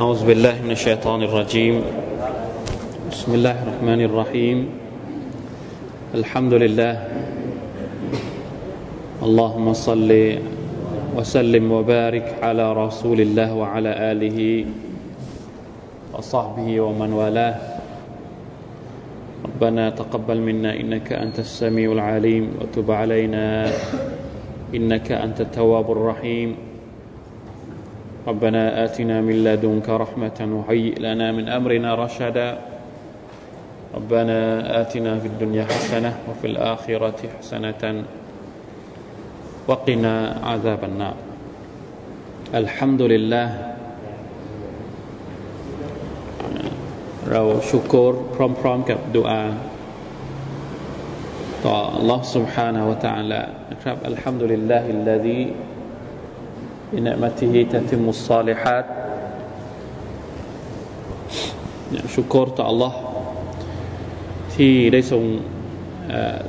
أعوذ بالله من الشيطان الرجيم. بسم الله الرحمن الرحيم. الحمد لله. اللهم صل وسلم وبارك على رسول الله وعلى آله وصحبه ومن والاه. ربنا تقبل منا إنك أنت السميع العليم وتب علينا إنك أنت التواب الرحيم. ربنا آتنا من لدنك رحمة وهيئ لنا من أمرنا رشدا ربنا آتنا في الدنيا حسنة وفي الآخرة حسنة وقنا عذاب النار الحمد لله เราชุกรพร้อมๆกับดุอาต่อ Allah سبحانه และ تعالى นะครับอัลฮัมดุลิลลาฮิลลาดี بنعمته تتم الصالحات ชุกรต่อ Allah ที่ได้ทรง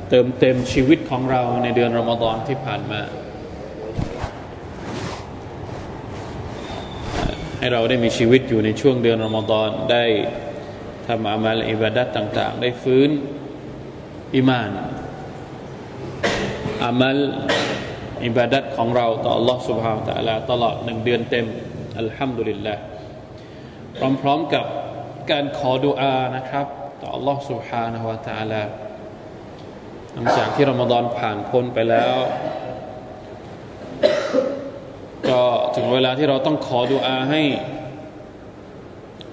เติมเต็มชีวิตของเราในเดือนรอมฎอนที่ผ่านมา ให้เราได้มีชีวิตอยู่ในช่วงเดือนรอมฎอนได้ทำอามัลอิบาดัตต่าง ๆ ได้ฟื้นอิมานอามัล อิบาดัตของเราต่อ Allah سبحانه และ تعالى ตลอดหนึ่งเดือนเต็มอัลฮัมดุลิลละพร้อมๆกับการขอดุอานะครับ ต่อ Allah سبحانه และ تعالى หลังจากที่รอมฎอนผ่านพ้นไปแล้ว ก็ถึงเวลาที่เราต้องขอดุอาให้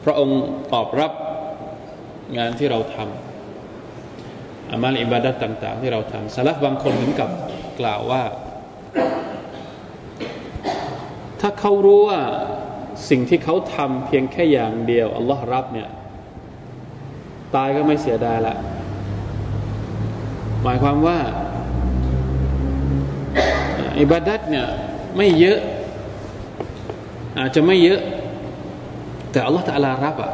พระองค์ตอบรับงานที่เราทำอามัลอิบาดัตต่าง ๆ ที่เราทำสลับบางคนถึงกับกล่าวว่า ถ้าเขารู้ว่าสิ่งที่เขาทำเพียงแค่อย่างเดียว อัลลอฮ์รับเนี่ย ตายก็ไม่เสียดายละ หมายความว่า อิบาดัตเนี่ย ไม่เยอะ อาจจะไม่เยอะ แต่อัลลอฮ์ตะลารับอะ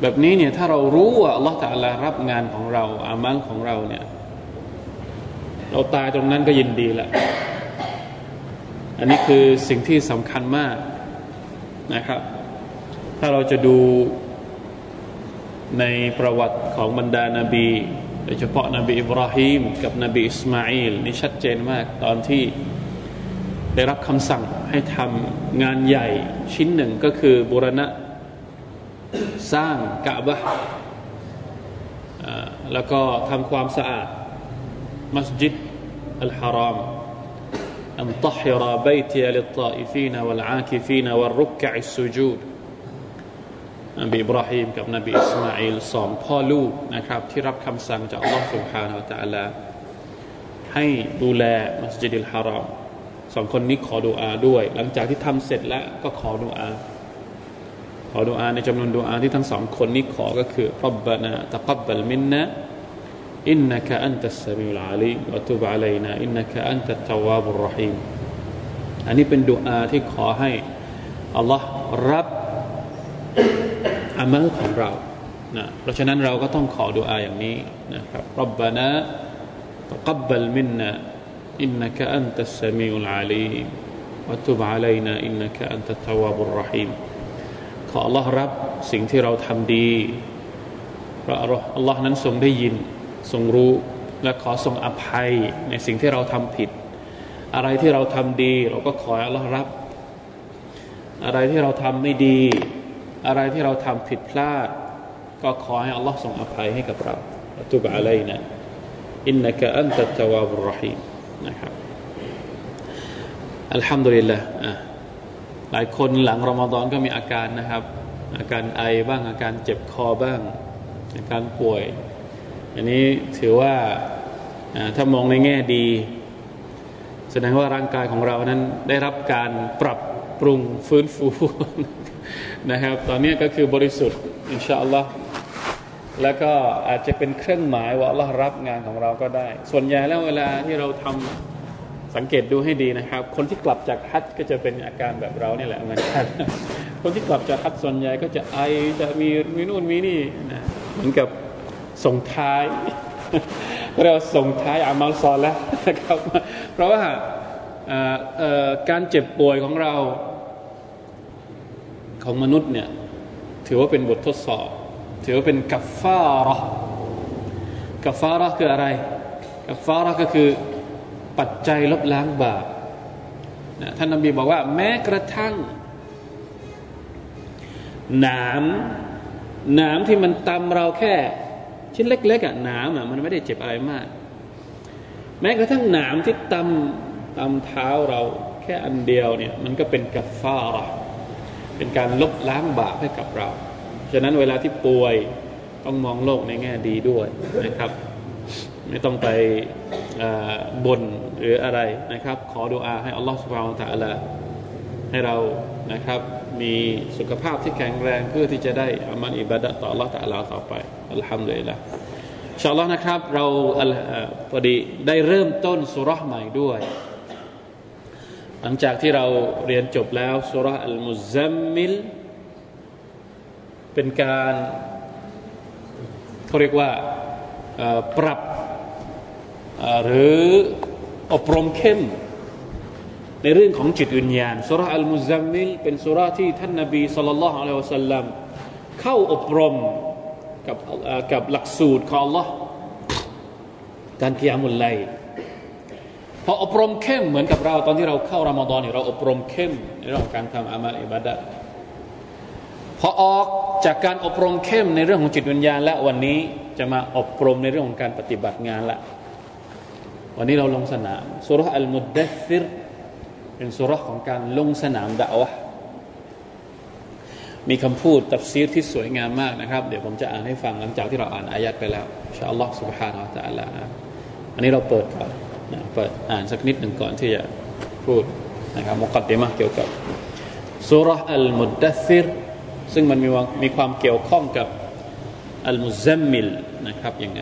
แบบนี้เนี่ย ถ้าเรารู้ว่าอัลลอฮฺตะลารับงานของเรา อามัลของเราเนี่ย เราตายตรงนั้นก็ยินดีแหละอันนี้คือสิ่งที่สำคัญมากนะครับ ถ้าเราจะดูในประวัติของบรรดานาบีโดยเฉพาะนบีอิบราฮิมกับนบีอิสมาอิลนี่ชัดเจนมากตอนที่ได้รับคำสั่งให้ทำงานใหญ่ชิ้นหนึ่งก็คือบุรณะสร้างกะบะแล้วก็ทำความสะอาด มัสยิดอัลฮารอม أن طهر بيتي للطائفين والعاكفين والركع السجود นบีอิบราฮิมกับนบีอิสมาอิลสองพ่อลูกนะครับ ที่รับคำสั่งจากอัลลอฮฺ سبحانه และ تعالى ให้ดูแลมัสยิดิลฮารอมสองคนนี้ขอดุอาด้วย หลังจากที่ทำเสร็จแล้วก็ขอดุอาขอดุอาในจำนวนดุอาที่ทั้งสองคนนี้ขอก็คือรับบานาตะกับบัลมินนะ อินนักอันตัสมิอุลอาลีวะตุบะลัยนาอินนักอันตัตตาวาบุรหีมอันนี้เป็นดุอาที่ขอให้อัลลอฮ์รับอามัลของเรานะเพราะฉะนั้นเราก็ต้องขอดุอาอย่างนี้นะครับรับบานาตะกับบัลมินนะอินนักอันตัสมิอุลอาลีวะตุบะลัยนาอินนักอันตัตตาวาบุรหีมขอ Allah รับสิ่งที่เราทำดีเพราะ Allah นั้นทรงได้ยิน ทรงรู้และขอทรงอภัยในสิ่งที่เราทำผิด อะไรที่เราทำดี เราก็ขอ Allah รับ อะไรที่เราทำไม่ดี อะไรที่เราทำผิดพลาด ก็ขอให้ Allah ทรงอภัยให้กับเราตุบะอะไรนะอินนักอันตัตตวาบุรหีมนะครับอัลฮัมดุลิลละหลายคนหลังรอมฎอนก็มีอาการนะครับ อาการไอบ้างอาการเจ็บคอบ้าง อาการป่วย อันนี้ถือว่าถ้ามองในแง่ดี แสดงว่าร่างกายของเรานั้นได้รับการปรับปรุงฟื้นฟูนะครับ ตอนนี้ก็คือบริสุทธิ์อินชาอัลลอฮ์แล้วก็อาจจะเป็นเครื่องหมายว่าอัลลอฮ์รับงานของเราก็ได้ ส่วนใหญ่แล้วเวลาที่เราทำสังเกตดูให้ดีนะครับ คนที่กลับจากฮัจก็จะเป็นอาการแบบเราเนี่ยแหละเหมือนกันคนที่กลับจากฮัจส่วนใหญ่ก็จะไอจะมีมีนู่นมีนี่นะเหมือนกับ ส่งท้าย เราส่งท้ายอามัลซอลแล้วนะครับเพราะว่าการเจ็บป่วยของเราของมนุษย์เนี่ยถือว่าเป็นบททดสอบ ถือว่าเป็นกัฟฟาระกัฟฟาระคืออะไรกัฟฟาระก็คือปัจจัยลบล้างบาปนะท่านนบีบอกว่า แม้กระทั่ง หนามหนามที่มันตำเราแค่ ชิ้นเล็ก ๆอะหนามอะมันไม่ได้เจ็บอะไรมาก แม้กระทั่งหนามที่ตำตำเท้าเราแค่อันเดียวเนี่ยมันก็เป็นกัฟฟาระเป็นการลบล้างบาปให้กับเรา ฉะนั้นเวลาที่ป่วยต้องมองโลกในแง่ดีด้วยนะครับ ไม่ต้องไปบ่นหรืออะไรนะครับ ขอดุอาให้อัลลอฮฺสุบฮานตะอัลาให้เรา นะครับ มีสุขภาพที่แข็งแรงเพื่อที่จะได้อามันอิบาดะต่อ Allah ตะลาต่อไปอัลฮัมดุลิลละชาอัลอนะครับ เราพอดีได้เริ่มต้นสุรษใหม่ด้วย หลังจากที่เราเรียนจบแล้วสุรษอัลมุซัมมิลเป็นการเขาเรียกว่าปรับหรืออบรมเข้ม ในเรื่องของจิตวิญญาณสุราอัลมุซัมมิลเป็นสุราที่ท่านนาบีสุลต่านละฮ์อะลัยฮิวสัลลัมเข้าอบรมกับกับหลักสูตรของ Allah การกิยามุลไลพออบรมเข้มเหมือนกับเราตอนที่เราเข้ารามฎอนเนี่ยเราอบรมเข้มในเรื่องของการทำอามัลอิบาดะพอออกจากการอบรมเข้มในเรื่องของจิตวิญญาณ และวันนี้จะมาอบรมในเรื่องของการปฏิบัติงานละวันนี้เราลงสนามสุรอัลมุดดัซิร เป็นสุรของการลงสนามดาวะมีคำพูดตัฟซีรที่สวยงามมากนะครับ เดี๋ยวผมจะอ่านให้ฟังหลังจากที่เราอ่านอายัดไปแล้วชาอัลลอฮ์ سبحانه และ تعالى อันนี้เราเปิดก่อนนะเปิดอ่านสักนิดหนึ่งก่อนที่จะพูดนะครับมุกัดดิมะเกี่ยวกับสุรอัลมุดดัซิรซึ่งมันมีมีความเกี่ยวข้องกับอัลมุซัมมิลนะครับยังไง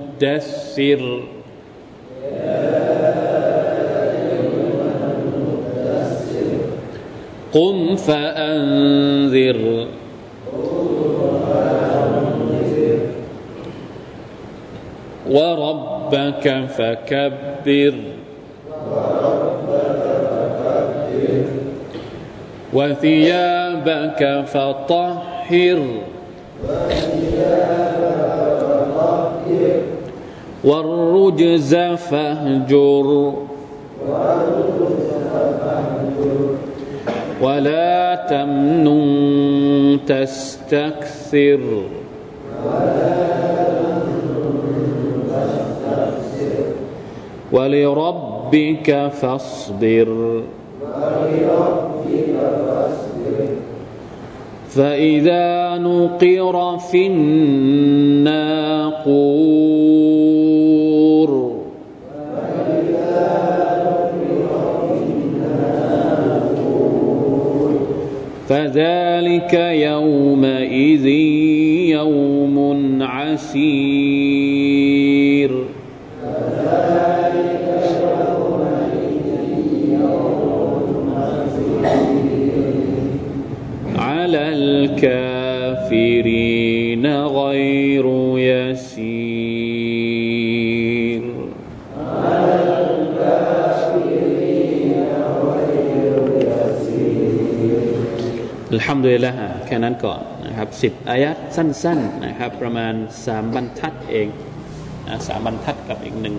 المدثر. قم فأنذر. وربك فكبر. وثيابك فطهر. والرجز فاهجر. ولا تمنن تستكثر. ولربك فاصبر. فإذا نقر في الناقور فذلك يومئذ يوم عسير. ดุลิละแค่นั้นก่อนนะครับสิบอายัดสั้นๆนะครับ ประมาณสามบรรทัดเองนะสามบรรทัดกับอีกหนึ่ง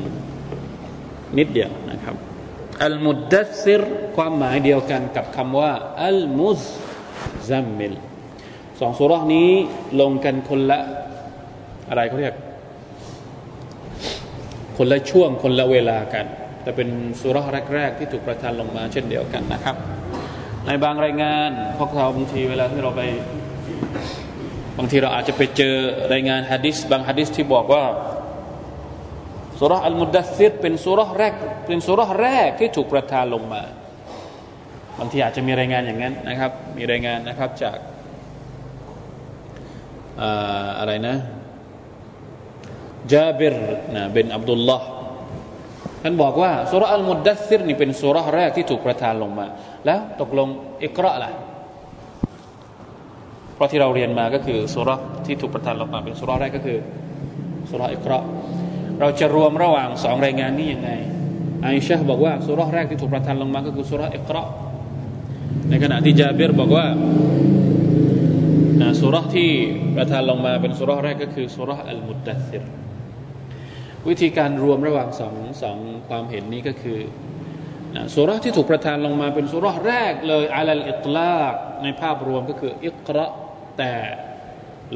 นิดเดียวนะครับอัลมุดดัซิรความหมายเดียวกันกับคำว่าอัลมุซซัมมิลสองสุรานี้ลงกันคนละอะไรเขาเรียก คนละช่วงคนละเวลากัน แต่เป็นสุราแรก ๆ ที่ถูกประทานลงมาเช่นเดียวกันนะครับ ในบางรายงานพวกเราบางทีเวลาที่เราไปบางทีเราอาจจะไปเจอรายงานฮะดิษบางฮะดิษที่บอกว่าสุรอัลมุดัสซิรเป็นสุรแรกเป็นสุรแรกที่ถูกประทานลงมา บางทีอาจจะมีรายงานอย่างนั้นนะครับ มีรายงานนะครับจากอะไรนะจาบิรนะเป็นอับดุลลอฮ์ ท่านบอกว่าสุรอัลมุดดัสซิรนี่เป็นสุรแรกที่ถูกประทานลงมา แล้วตกลงอิกราล่ะเพราะที่เราเรียนมาก็คือสุรที่ถูกประทานลงมา เป็นสุรแรกก็คือสุรอิกราเราจะรวมระหว่างสองรายงานนี้ยังไงอิชะบอกว่าสุรแรกที่ถูกประทานลงมาก็คือสุรอิกราในขณะที่จาเบิรบอกว่าสูเราะฮฺที่ประทานลงมาเป็นสูเราะฮฺแรกก็คือสูเราะฮฺอัลมุดดัสซิร วิธีการรวมระหว่างสองสองความเห็นนี้ก็คือนะสุราที่ถูกประทานลงมาเป็นสุราแรกเลยعلى الإطلاقในภาพรวมก็คือاقرأ แต่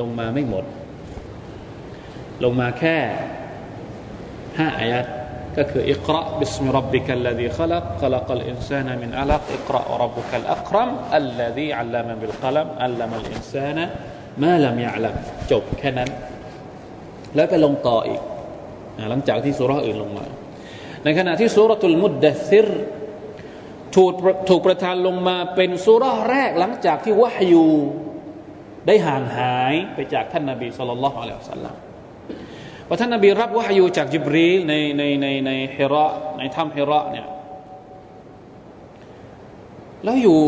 ลงมาไม่หมด ลงมาแค่ห้าอายัดก็คือاقرأ باسم ربك الذي خلق خلق الإنسان من علق اقرأ وربك الأكرمอัลลดีอัลลัมบิลกลัมอัลลัมลอินซานะมาลัมยะลัมจบแค่นั้น แล้วไปลงต่ออีก หลังจากที่สุราอื่นลงมา ในขณะที่สุรตุลมุดดัซิรถูกถูกประทานลงมาเป็นสุราแรกหลังจากที่วะฮยูได้ห่างหายไปจากท่านนาบีสุลต่านละฮ์อะลัยฮิสัลลัมว่าท่านนาบีรับวะฮยูจากจิบรีลในในในในเฮระในถ้ำเฮระเนี่ยแล้วอยู่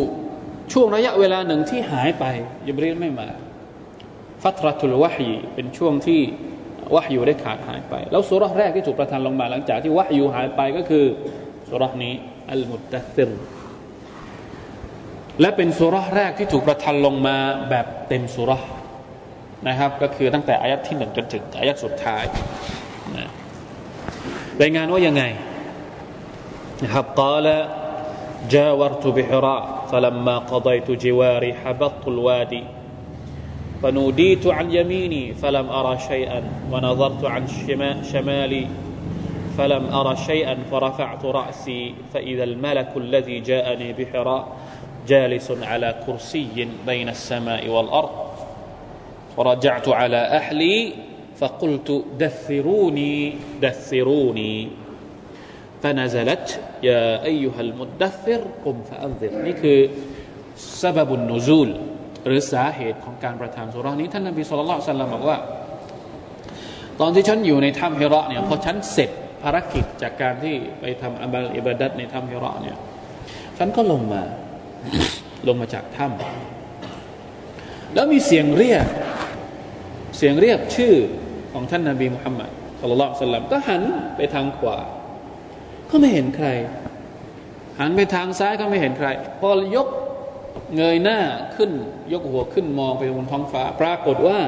ช่วงระยะเวลาหนึ่งที่หายไปจิบรีลไม่มาฟัตรตุลวะฮีเป็นช่วงที่ วะฮยูได้ขาดหายไป แล้วสุรษแรกที่ถูกประทานลงมา หลังจากที่วะฮยูหายไปก็คือสุรษนี้อัลมุตตะซิรและเป็นสุรษแรกที่ถูกประทานลงมาแบบเต็มสุรษนะครับ ก็คือตั้งแต่อายัดที่หนึ่งจนถึงอายัดสุดท้ายนะรายงานว่ายังไงนะครับกล่าว جاورت بحراء فلما قضيت جواري حبطت الوادي فنوديت عن يميني فلم أرى شيئا ونظرت عن شمالي فلم أرى شيئا فرفعت رأسي فإذا الملك الذي جاءني بحراء جالس على كرسي بين السماء والأرض. ورجعت على أهلي فقلت دثروني دثروني. فنزلت يا أيها المدثر قم فأنذر سبب النزول. หรือสาเหตุของการประทานสุรานี้ ท่านนบีสุลต่านสัลลัมบอกว่า ตอนที่ฉันอยู่ในถ้ำฮิระเนี่ยพอฉันเสร็จภารกิจจากการที่ไปทำอับลอิบาดัตในถ้ำฮิระเนี่ยฉันก็ลงมาลงมาจากถ้ำแล้วมีเสียงเรียก เสียงเรียกชื่อของท่านนาบีมุฮัมมัดสุลต่านสัลลัมก็หันไปทางขวา ก็ไม่เห็นใคร หันไปทางซ้ายก็ไม่เห็นใคร พอยก เงยหน้าขึ้น ยกหัวขึ้นมองไปบนท้องฟ้า ปรากฏว่า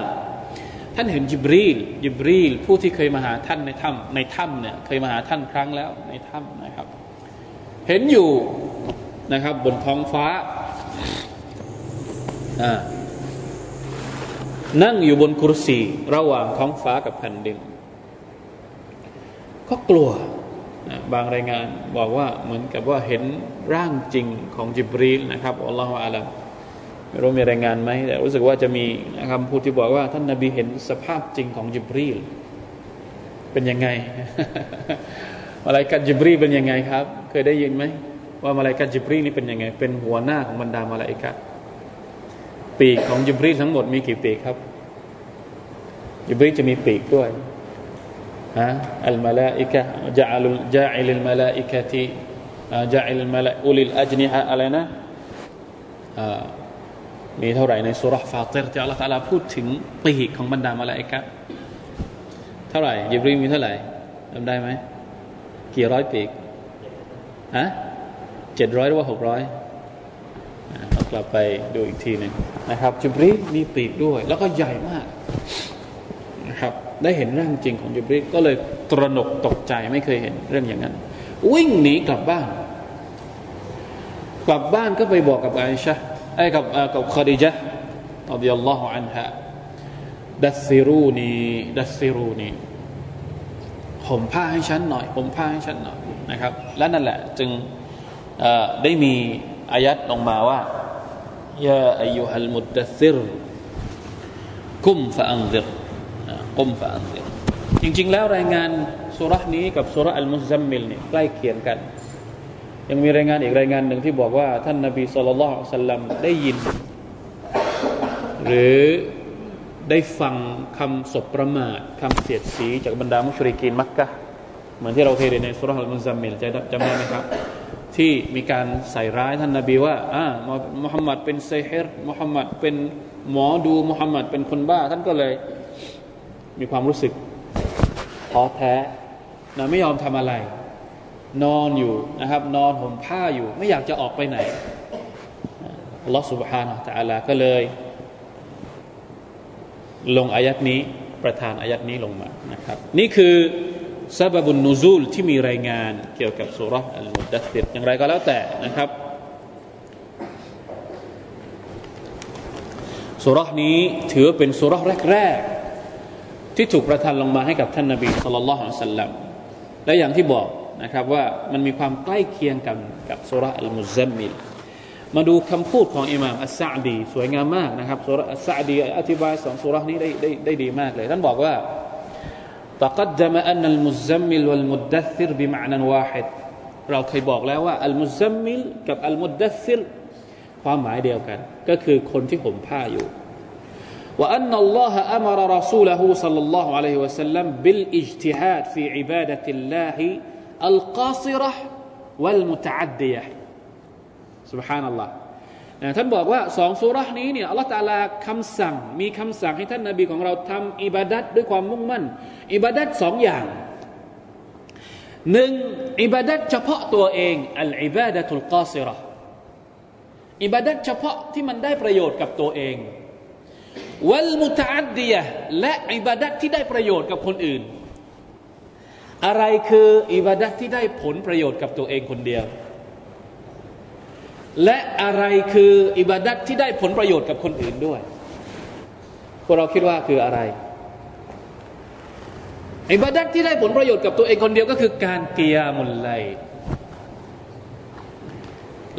ท่านเห็นจิบรีลจิบรีลผู้ที่เคยมาหาท่านในถ้ำในถ้ำเนี่ยเคยมาหาท่านครั้งแล้วในถ้ำนะครับ เห็นอยู่นะครับ บนท้องฟ้านั่งอยู่บนคุรสีระหว่างท้องฟ้ากับแผ่นดิน ก็กลัว บางรายงานบอกว่าเหมือนกับว่าเห็นร่างจริงของจิบรีลนะครับอัลลอฮฺอาลัมไม่รู้มีรายงานไหมแต่รู้สึกว่าจะมีคำพูดที่บอกว่า ท่านนาบีเห็นสภาพจริงของจิบรีลเป็นยังไงมาลายกัดจิบรีเป็นยังไงครับ เคยได้ยินไหมว่ามาลายกัดจิบรีนี่เป็นยังไง เป็นหัวหน้าของบรรดามาลายกัดปีกของจิบรีทั้งหมดมีกี่ปีกครับจิบรีจะมีปีกด้วย อัลมาลาอิกะจะอัลจะอิลมาลาอิกะที่จะอิลมาลาอุลิลอัจนิฮะอะไรนะมีเท่าไหร่ในสุรฟาติรที่อัลลอฮฺตาลาพูดถึงปีกของบรรดามาลาอิกะเท่าไหร่ยิบรีมีเท่าไหร่จำได้ไหมกี่ร้อยปีกฮะเจ็ดร้อยหรือว่าหกร้อยเรากลับไปดูอีกทีหนึ่งนะครับจิบรีมีปีกด้วย แล้วก็ใหญ่มาก นะครับ ได้เห็นร่างจริงของจิบรีก็เลยตระหนกตกใจไม่เคยเห็นเรื่องอย่างนั้น วิ่งหนีกลับบ้าน กลับบ้านก็ไปบอกกับอิชะไอ้กับกับคาดิจาอัลลอฮฺอันฮะดัสซิรูนีดัสซิรูนีผมผ้าให้ฉันหน่อย ผมผ้าให้ฉันหน่อยนะครับ และนั่นแหละจึงได้มีอายัดลงมาว่าيا أيها المدثر قم فأنذر قم فأنذر จริง ๆ แล้วรายงานสูเราะฮฺนี้กับสูเราะฮฺอัลมุซัมมิลเนี่ยใกล้เคียงกัน ยังมีรายงานอีกรายงานหนึ่งที่บอกว่า ท่านนาบีสุลต่านสัลลัมได้ยิน หรือได้ฟังคำสบประมาทคำเสียดสีจากบรรดามุชริกีนมักกะเหมือนที่เราเคยเรียนในสุรษะมุซัมมิลจำได้ไหมครับที่มีการใส่ร้ายท่านนาบีว่าอ่ามุฮัมมัดเป็นไซฮิรมุฮัมมัดเป็นหมอดูมุฮัมมัดเป็นคนบ้า ท่านก็เลย มีความรู้สึกท้อแท้นะไม่ยอมทำอะไร นอนอยู่นะครับ นอนห่มผ้าอยู่ ไม่อยากจะออกไปไหนอัลลอฮฺ سبحانه และ تعالى ก็เลย ลงอายัดนี้ประทานอายัดนี้ลงมานะครับ นี่คือซาบบุนนูซูลที่มีรายงานเกี่ยวกับสุรอัลมุดดัติรอย่างไรก็แล้วแต่นะครับสุรนี้ถือเป็นสุรแรกๆ ที่ถูกประทานลงมาให้กับท่านนาบีสุลต่านละฮ์สัลลัมและอย่างที่บอกนะครับว่ามันมีความใกล้เคียงกันกับสุรอัลมุซัมมิลมาดูคำพูดของอิหม่ามอัสซาดีสวยงามมากนะครับสุรอัสซาดีอธิบายสองสุรนี้ได้ได้ได้ดีมากเลยท่านบอกว่า تقدم أن المزمل والمدثر بمعنى واحد เราเคยบอกแล้วว่าอัลมุซัมมิลกับอัลมุดดัซิรความหมายเดียวกัน ก็คือคนที่ห่มผ้าอยู่ وأن الله أمر رسوله صلى الله عليه وسلم بالاجتهاد في عبادة الله القاصرة والمتعدية سبحان الله นะท่านบอกว่าสองสุรานี้เนี่ยอัลลอฮฺตาลาคำสั่งมีคำสั่งให้ท่านนาบีของเราทำอิบาดัตด้วยความมุ่งมั่นอิบาดัตสองอย่างหนึ่งอิบาดัตเฉพาะตัวเองอัลอิบาดะตุลกาซิระอิบาดัตเฉพาะที่มันได้ประโยชน์กับตัวเอง วัลมุตอัดดียะและอิบาดัตที่ได้ประโยชน์กับคนอื่น อะไรคืออิบาดัตที่ได้ผลประโยชน์กับตัวเองคนเดียว และอะไรคืออิบาดัตที่ได้ผลประโยชน์กับคนอื่นด้วย พวกเราคิดว่าคืออะไรอิบาดัตที่ได้ผลประโยชน์กับตัวเองคนเดียวก็คือการเกียมุลไล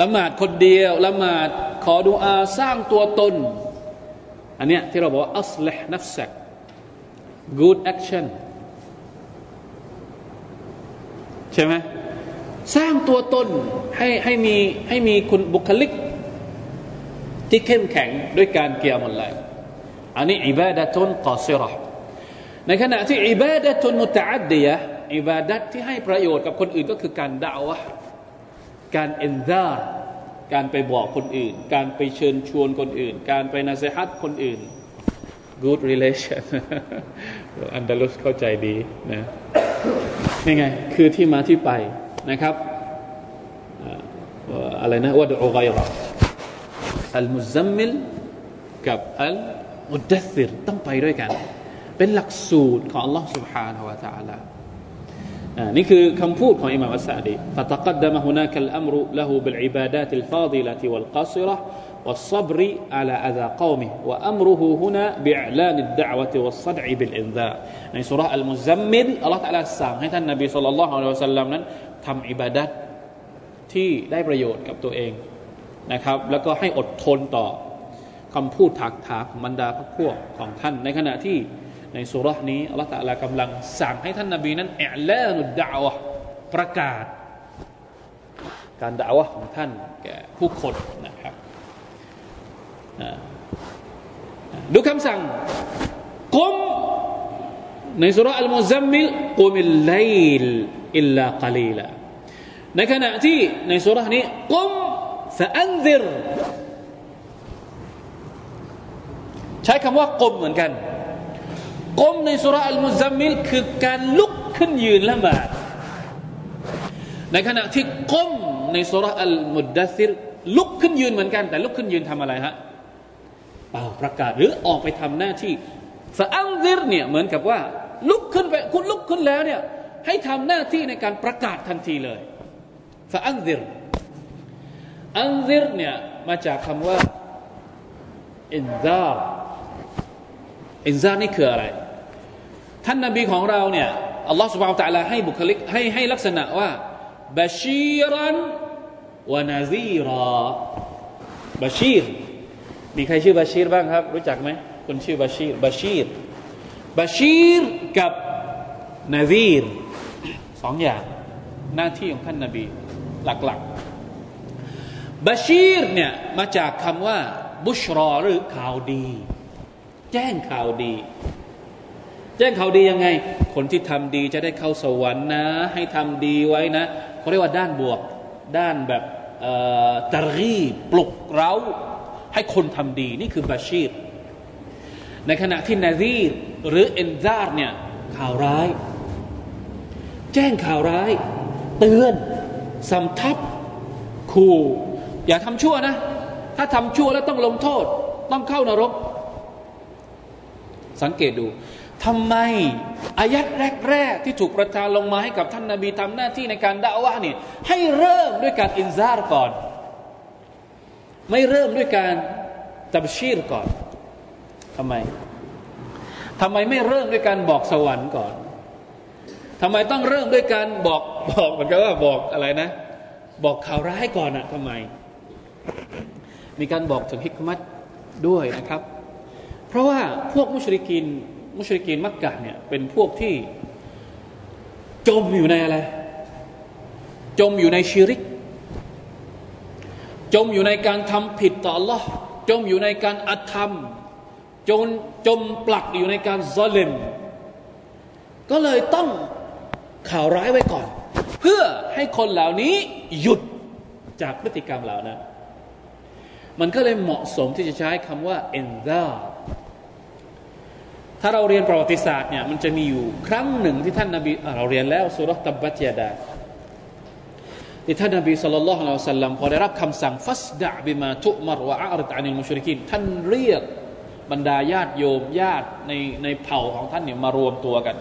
ละหมาดคนเดียวละหมาดขอดูอาสร้างตัวตน อันเนี้ยที่เราบอกว่าอัสลห์นัฟซัก good action ใช่ไหมสร้างตัวตนให้ให้มีให้มีคุณบุคลิก ที่เข้มแข็งด้วยการเกี่ยมอะไรอันนี้อิบาดะตุนกอซิรอในขณะที่อิบาดะตุนมุตอัดดียะอิบาดัตที่ให้ประโยชน์กับคนอื่นก็คือการด่าวะการเอนซา การไปบอกคนอื่น การไปเชิญชวนคนอื่น การไปนาเซฮัตคนอื่น good relation อันดาลุสเข้าใจดีนะนี่ไงคือที่มาที่ไปนะครับอะไรนะวัดอุกัยรออัลมุซัมมิลกับอัลมุดดัซิรต้องไปด้วยกัน เป็นหลักสูตรของ Allah سبحانه และ تعالى นี่คือคำพูดของอิมามอัสซาดี فتقدم هناك الأمر له بالعبادات الفاضلة والقاصرة والصبر على أذى قومه وأمره هنا بإعلان الدعوة والصدع بالإنذار ในสุราอัลมุซัมมิลอัลลอฮฺตะลาสั่งให้ท่านนบีสุลต่านละฮ์อัลลอฮฺสัลลัมนั้นทำอิบาดัตที่ได้ประโยชน์กับตัวเองนะครับ แล้วก็ให้อดทนต่อคำพูดถักถากของบรรดาพวกของท่าน ในขณะที่ ในสุรษนี้อัลลอฮฺตะลากำลังสั่งให้ท่านนบีนั้นเอลานุดดาวะประกาศ การด่าวะของท่านแก่ผู้คนนะครับดูคำสั่งกุมในสุรอัลมุซัมมิลกุมิลไลลอิลลากลีลาในขณะที่ในสุรานี้กุมฟะอันซิรใช้คำว่ากุมเหมือนกัน กุมในสุราอัลมุซัมมิลคือการลุกขึ้นยืนละหมาดในขณะที่กุมในสุราอัลมุดดัซิรลุกขึ้นยืนเหมือนกัน แต่ลุกขึ้นยืนทำอะไรฮะเป่าประกาศหรือออกไปทำหน้าที่فأنذر เนี่ยเหมือนกับว่า ลุกขึ้นไปคุณลุกขึ้นแล้วเนี่ยให้ทำหน้าที่ในการประกาศทันทีเลยفأنذر أنذر เนี่ยมาจากคำว่าอินซา อินซานี่คืออะไร ท่านนบีของเราเนี่ยอัลลอฮฺ سبحانه وتعالى ให้บุคลิกให้ให้ลักษณะว่าبشيرا ونذيراบาชีรมีใครชื่อบาชีรบ้างครับ รู้จักไหมคนชื่อบาชีรบาชีรบาชีรกับนาซีรสองอย่างหน้าที่ของท่านนาบีหลักๆบาชีรเนี่ยมาจากคำว่าบุชรอหรือข่าวดี แจ้งข่าวดี แจ้งข่าวดียังไง คนที่ทำดีจะได้เข้าสวรรค์นะ ให้ทำดีไว้นะเขาเรียกว่าด้านบวก ด้านแบบตารีปลุกเร้า ให้คนทำดีนี่คือบาชีร ในขณะที่นาซีรหรือเอนซาร์เนี่ยข่าวร้าย แจ้งข่าวร้าย เตือนสำทับขู่อย่าทำชั่วนะ ถ้าทำชั่วแล้วต้องลงโทษ ต้องเข้านรก สังเกตดูทำไมอายัดแรก ๆ ที่ถูกประทานลงมาให้กับท่านนาบีทำหน้าที่ในการด่าวะนี่ให้เริ่มด้วยการอินซาร์ก่อน ไม่เริ่มด้วยการตับชีรก่อนทำไมทำไมไม่เริ่มด้วยการบอกสวรรค์ก่อนทำไมต้องเริ่มด้วยการบอกบอกเหมือนกับว่าบอกอะไรนะ บอกข่าวร้ายก่อนอะทำไม มีการบอกถึงฮิกมัตด้วยนะครับ เพราะว่าพวกมุชริกิน มุชริกินมักกะเนี่ยเป็นพวกที่จมอยู่ในอะไร จมอยู่ในชีริก จมอยู่ในการทำผิดต่อ Allah จมอยู่ในการอธรรมจนจมปลักอยู่ในการซอเลมก็เลยต้องข่าวร้ายไว้ก่อน เพื่อให้คนเหล่านี้หยุดจากพฤติกรรมเหล่านั้น มันก็เลยเหมาะสมที่จะใช้คำว่าเอนซา ถ้าเราเรียนประวัติศาสตร์เนี่ยมันจะมีอยู่ครั้งหนึ่งที่ท่านนาบีเราเรียนแล้วสุรตับบัตยาดาที่ท่านนาบีสุลต่านละสัลลัมพอได้รับคำสั่งฟัสดะบิมาทุมรวะอัลตานิลมุชริกินท่านเรียกบรรดาญาติโยมญาติในในเผ่าของท่านเนี่ยมารวมตัวกัน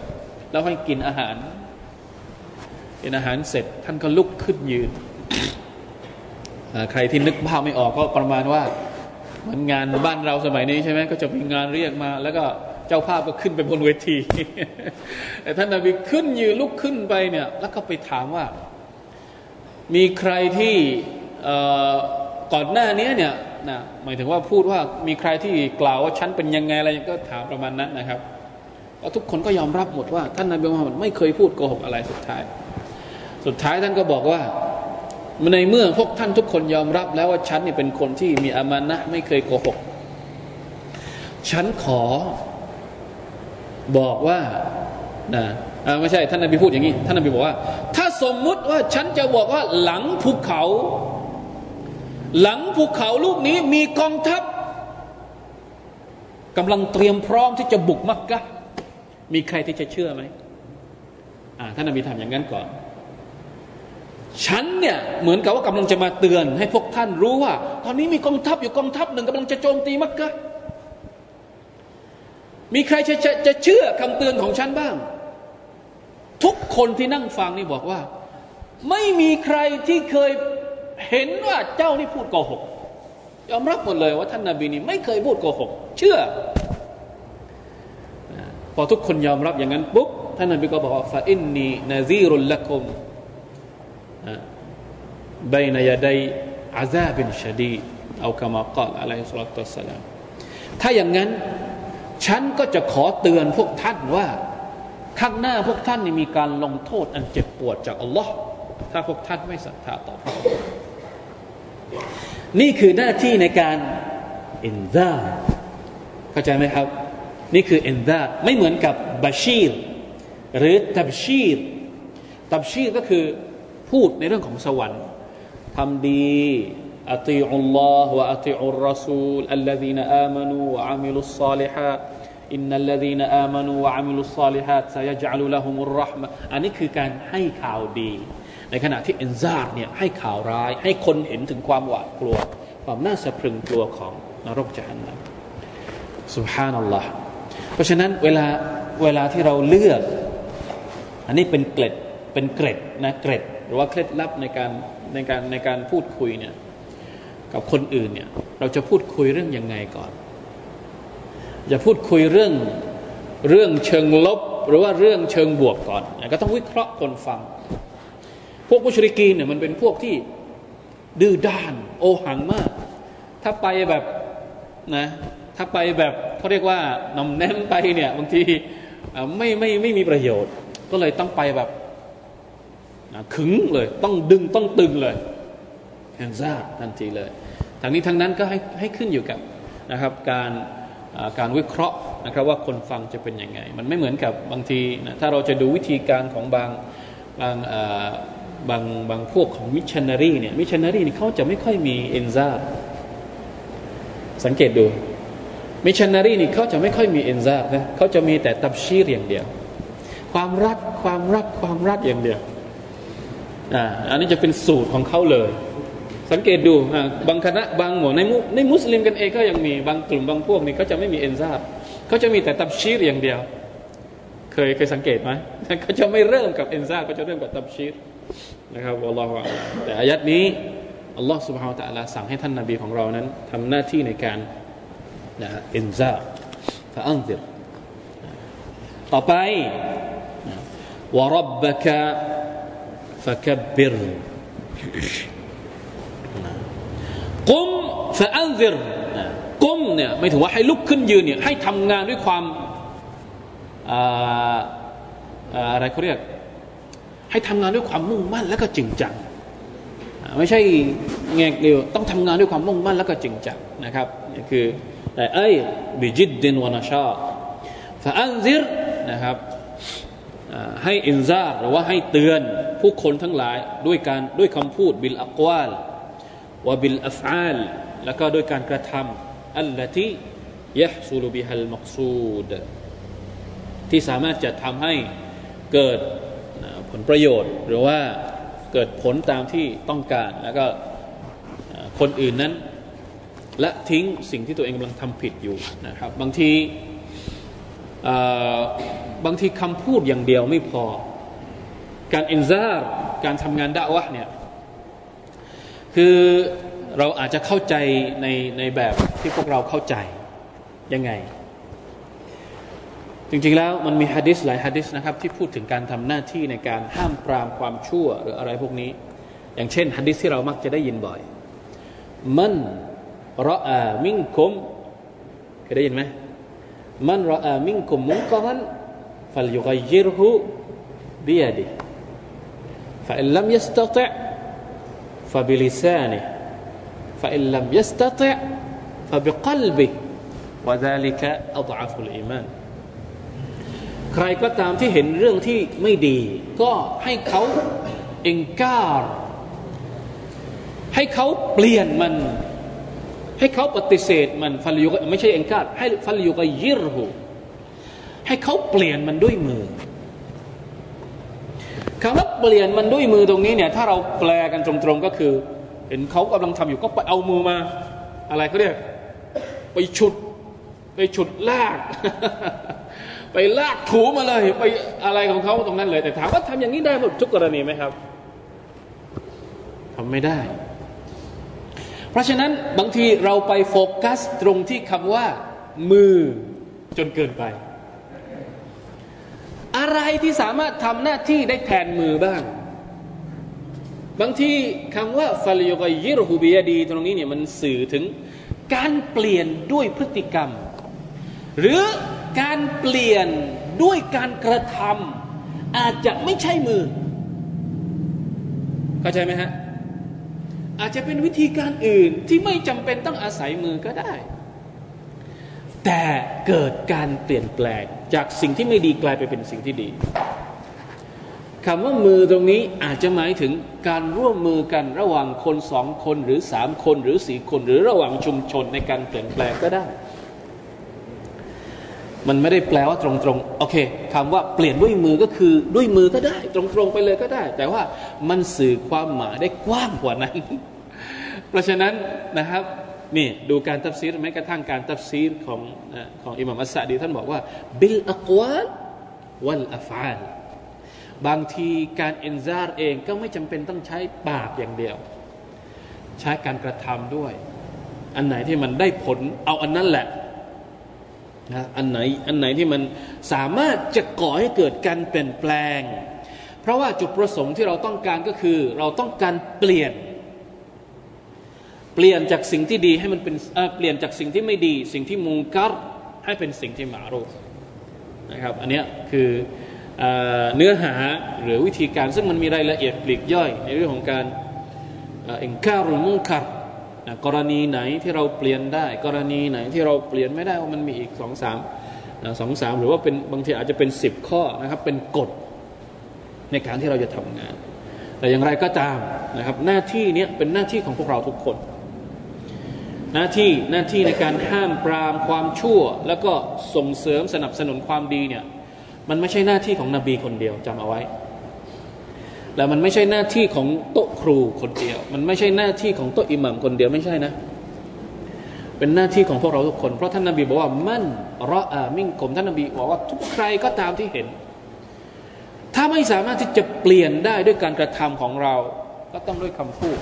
แล้วให้กินอาหารกินอาหารเสร็จท่านก็ลุกขึ้นยืน ใครที่นึกภาพไม่ออกก็ประมาณว่ามือนงานบ้านเราสมัยนี้ใช่ไหมก็จะมีงานเรียกมาแล้วก็ เจ้าภาพก็ขึ้นไปบนเวทีแต่ท่านนบีขึ้นยืนลุกขึ้นไปเนี่ย แล้วก็ไปถามว่า มีใครที่ก่อนหน้านี้เนี่ยนะหมายถึงว่าพูดว่ามีใครที่กล่าวว่าฉันเป็นยังไงอะไรก็ถามประมาณนั้นนะครับเพราะทุกคนก็ยอมรับหมดว่า ท่านนบีมุฮัมมัดไม่เคยพูดโกหกอะไรสุดท้าย สุดท้ายท่านก็บอกว่าในเมื่อพวกท่านทุกคนยอมรับแล้วว่าฉันนี่เป็นคนที่มีอามานะไม่เคยโกหก ฉันขอ บอกว่านะไม่ใช่ท่านนบีพูดอย่างนี้ ท่านนบีบอกว่า ถ้าสมมุติว่าฉันจะบอกว่าหลังภูเขา หลังภูเขาลูกนี้มีกองทัพกำลังเตรียมพร้อมที่จะบุกมักกะมีใครที่จะเชื่อไหมท่านนบีทำอย่างนั้นก่อน ฉันเนี่ยเหมือนกับว่ากำลังจะมาเตือน ให้พวกท่านรู้ว่า ตอนนี้มีกองทัพอยู่กองทัพหนึ่งกำลังจะโจมตีมักกะ มีใครจะจะจะเชื่อคำเตือนของฉันบ้าง ทุกคนที่นั่งฟังนี่บอกว่า ไม่มีใครที่เคยเห็นว่าเจ้านี่พูดโกหก ยอมรับหมดเลยว่าท่านนาบีนี่ไม่เคยพูดโกหก เชื่อ พอทุกคนยอมรับอย่างนั้นปุ๊บท่านนาบีก็บอกว่าฟาอินนีนาซีรุลละคุมบนยาดัยอาซาบินชดีเอาคำกล่าวอะลัยฮิสลาตุสลามถ้าอย่างนั้น ฉันก็จะขอเตือนพวกท่านว่า ข้างหน้าพวกท่านนี่มีการลงโทษอันเจ็บปวดจากอัลลอฮ์ถ้าพวกท่านไม่ศรัทธาต่อพระองค์นี่คือหน้าที่ในการเอนซาเข้าใจไหมครับ นี่คือإنذار ไม่เหมือนกับ بشير หรือ تبشير تبشير ก็คือพูดในเรื่องของสวรรค์ทำดี أطيعوا الله وأطيعوا الرسول الذين آمنوا وعملوا الصالحات إن الذين آمنوا وعملوا الصالحات سيجعل لهم الرحمن อันนี้คือการให้ข่าวดี ในขณะที่เอนซาร์เนี่ยให้ข่าวร้าย ให้คนเห็นถึงความหวาดกลัว ความน่าสะพรึงกลัวของนรกจันนัมสุบฮานัลลอฮ์เพราะฉะนั้นเวลาเวลาที่เราเลือก อันนี้เป็นเกล็ดเป็นเกร็ดนะเกร็ด หรือว่าเคล็ดลับในการในการในการพูดคุยเนี่ย กับคนอื่นเนี่ย เราจะพูดคุยเรื่องยังไงก่อนจะพูดคุยเรื่องเรื่องเชิงลบ หรือว่าเรื่องเชิงบวกก่อนก็ต้องวิเคราะห์คนฟัง พวกมุชริกีนเนี่ยมันเป็นพวกที่ดื้อด้าน โอหังมาก ถ้าไปแบบนะถ้าไปแบบเขาเรียกว่านำแนมไปเนี่ยบางทีไม่ไม่ไม่มีประโยชน์ ก็เลยต้องไปแบบขึงเลย ต้องดึงต้องตึงเลย อินซาร์ทันทีเลยทางนี้ทั้งนั้นก็ให้ให้ขึ้นอยู่กับนะครับการการวิเคราะห์นะครับว่าคนฟังจะเป็นยังไง มันไม่เหมือนกับบางทีนะถ้าเราจะดูวิธีการของบางบางบางบางพวกของมิชชันนารีเนี่ยมิชชันนารีนี่เขาจะไม่ค่อยมีเอนไซาสังเกตดูมิชชันนารีนี่เขาจะไม่ค่อยมีเอนไซานะเขาจะมีแต่تبشير อย่างเดียว ความรักความรักความรักอย่างเดียวอ่าอันนี้จะเป็นสูตรของเขาเลย สังเกตดูบางคณะบางหมู่ในมุในมุสลิมกันเองก็ยังมีบางกลุ่มบางพวกนี่เขาจะไม่มีإنذار เขาจะมีแต่ تبشير อย่างเดียว เคยเคยสังเกตไหมเขาจะไม่เริ่มกับإنذار เขาจะเริ่มกับ تبشير นะครับอัลลอฮฺแต่อายัดนี้อัลลอฮฺ سبحانه وتعالى สั่งให้ท่านนาบีของเรานั้นทำหน้าที่ในการนะإنذار فأنذر ต่อไป وربكฟะคับบิร กุมฟะอันซิรกุมเนี่ยไม่ถึงว่าให้ลุกขึ้นยืนเนี่ยให้ทำงานด้วยความอะไรเขาเรียก ให้ทำงานด้วยความมุ่งมั่นแล้วก็จริงจังไม่ใช่แงกเดียวต้องทำงานด้วยความมุ่งมั่นแล้วก็จริงจังนะครับนี่คือแต่ไอ้บิจิดดินวานาชาฟาอันซิรนะครับให้อินซาหรือว่าให้เตือนผู้คนทั้งหลายด้วยการด้วยคำพูดبالأقوال وبالأفعال แล้วก็ด้วยการกระทำالتي يحصل بها المقصود ที่สามารถจะทำให้เกิดผลประโยชน์ หรือว่าเกิดผลตามที่ต้องการ แล้วก็คนอื่นนั้นละทิ้งสิ่งที่ตัวเองกำลังทำผิดอยู่นะครับ บางทีบางทีคำพูดอย่างเดียวไม่พอ การอินซาร์การทำงานด่าวะเนี่ย คือเราอาจจะเข้าใจในในแบบที่พวกเราเข้าใจยังไง จริงๆแล้วมันมีฮะดิษหลายฮะดิษนะครับ ที่พูดถึงการทำหน้าที่ในการห้ามปรามความชั่วหรืออะไรพวกนี้ อย่างเช่นฮะดิษที่เรามักจะได้ยินบ่อย มันระอามิ่งคมเคยได้ยินไหมมันระอามิ่งคมมุงกรันฟัลยุกยิรหุบียดิฟะอิลลัมยัสตติ فبلسانه فإن لم يستطع فبقلبه وذلك أضعف الإيمان ใครก็ตามที่เห็นเรื่องที่ไม่ดี ก็ให้เขาเองการให้เขาเปลี่ยนมัน ให้เขาปฏิเสธมันฟัลยุกไม่ใช่เองการให้ฟัลยุกยิรหูให้เขาเปลี่ยนมันด้วยมือ คำว่าเปลี่ยนมันด้วยมือตรงนี้เนี่ยถ้าเราแปลกันตรงๆก็คือ เห็นเขากำลังทำอยู่ก็ไปเอามือมา อะไรเขาเรียกไปฉุด ไปฉุดลาก ไปลากถูมาเลย ไปอะไรของเขาตรงนั้นเลย แต่ถามว่าทำอย่างนี้ได้หมดทุกกรณีไหมครับทำไม่ได้ เพราะฉะนั้นบางทีเราไปโฟกัสตรงที่คำว่า มือจนเกินไป อะไรที่สามารถทำหน้าที่ได้แทนมือบ้าง บางทีคำว่าฟาลิโยกยิรฮูบียดี ตรงนี้เนี่ยมันสื่อถึงการเปลี่ยนด้วยพฤติกรรม หรือการเปลี่ยนด้วยการกระทำอาจจะไม่ใช่มือ เข้าใจไหมฮะ อาจจะเป็นวิธีการอื่นที่ไม่จำเป็นต้องอาศัยมือก็ได้ แต่เกิดการเปลี่ยนแปลง จากสิ่งที่ไม่ดีกลายไปเป็นสิ่งที่ดีคำว่ามือตรงนี้อาจจะหมายถึงการร่วมมือกันระหว่างคนสองคนหรือสามคนหรือสี่คนหรือระหว่างชุมชนในการเปลี่ยนแปลงก็ได้ มันไม่ได้แปลว่าตรงๆโอเคคำว่าเปลี่ยนด้วยมือก็คือด้วยมือก็ได้ ตรงๆไปเลยก็ได้ แต่ว่ามันสื่อความหมายได้กว้างกว่านั้น เพราะฉะนั้นนะครับ นี่ดูการตัฟซีรแม้กระทั่งการตัฟซีรของของอิหม่ามอัสซาดีท่านบอกว่าบิลอักวาลวัลอัฟาลบางทีการอินซาร์เองก็ไม่จำเป็นต้องใช้ปากอย่างเดียว ใช้การกระทำด้วย อันไหนที่มันได้ผลเอาอันนั้นแหละนะอันไหนอันไหนที่มันสามารถจะก่อให้เกิดการเปลี่ยนแปลง เพราะว่าจุดประสงค์ที่เราต้องการก็คือ เราต้องการเปลี่ยน เปลี่ยนจากสิ่งที่ดีให้มันเป็นเปลี่ยนจากสิ่งที่ไม่ดี สิ่งที่มุงกัรให้เป็นสิ่งที่มารุนะครับอันนี้คือเนื้อหาหรือวิธีการซึ่งมันมีรายละเอียดปลีกย่อย ในเรื่องของการอินการุมุงคัรกรณีไหนที่เราเปลี่ยนได้ กรณีไหนที่เราเปลี่ยนไม่ได้ว่ามันมีอีกสองสามสองสามหรือว่าเป็นบางทีอาจจะเป็นสิบข้อนะครับเป็นกฎในการที่เราจะทำงาน แต่อย่างไรก็ตามนะครับหน้าที่นี้เป็นหน้าที่ของพวกเราทุกคน หน้าที่หน้าที่ในการห้ามปรามความชั่ว แล้วก็ส่งเสริมสนับสนุนความดีเนี่ยมันไม่ใช่หน้าที่ของนบีคนเดียวจำเอาไว้ แล้วมันไม่ใช่หน้าที่ของโต๊ะครูคนเดียว มันไม่ใช่หน้าที่ของโต๊ะอิหมัมคนเดียวไม่ใช่นะ เป็นหน้าที่ของพวกเราทุกคน เพราะท่านนบีบอกว่ามั่นรออามิ่งกลมท่านนบีบอกว่าทุกใครก็ตามที่เห็น ถ้าไม่สามารถที่จะเปลี่ยนได้ด้วยการกระทำของเรา ก็ต้องด้วยคำพูด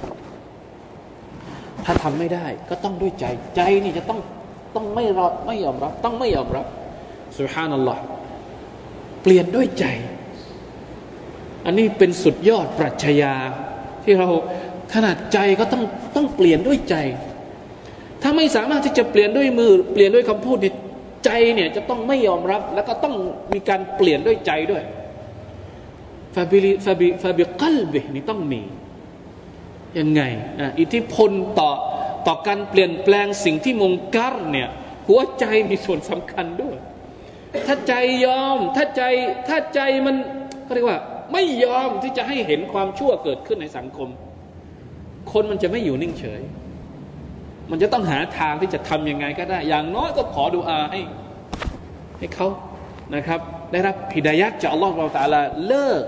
ถ้าทำไม่ได้ก็ต้องด้วยใจ ใจนี่จะต้องต้องไม่รอไม่ยอมรับ ต้องไม่ยอมรับสุฮานัลลอฮ์เปลี่ยนด้วยใจ อันนี้เป็นสุดยอดปรัชญาที่เราขนาดใจก็ต้องต้องเปลี่ยนด้วยใจ ถ้าไม่สามารถที่จะเปลี่ยนด้วยมือ เปลี่ยนด้วยคำพูดเนี่ยใจเนี่ยจะต้องไม่ยอมรับ แล้วก็ต้องมีการเปลี่ยนด้วยใจด้วยฟาบิฟาบิฟาบิกัลบินี่ต้องมี ยังไงอิทธิพลต่อต่อการเปลี่ยนแปลงสิ่งที่มงกัรเนี่ยหัวใจมีส่วนสำคัญด้วย ถ้าใจยอมถ้าใจถ้าใจมันเขาเรียกว่า ไม่ยอมที่จะให้เห็นความชั่วเกิดขึ้นในสังคม คนมันจะไม่อยู่นิ่งเฉย มันจะต้องหาทางที่จะทำยังไงก็ได้ อย่างน้อยก็ขอดูอาให้ให้เขานะครับ ได้รับพิดายักจากอัลลอฮฺเราตาลาเลิก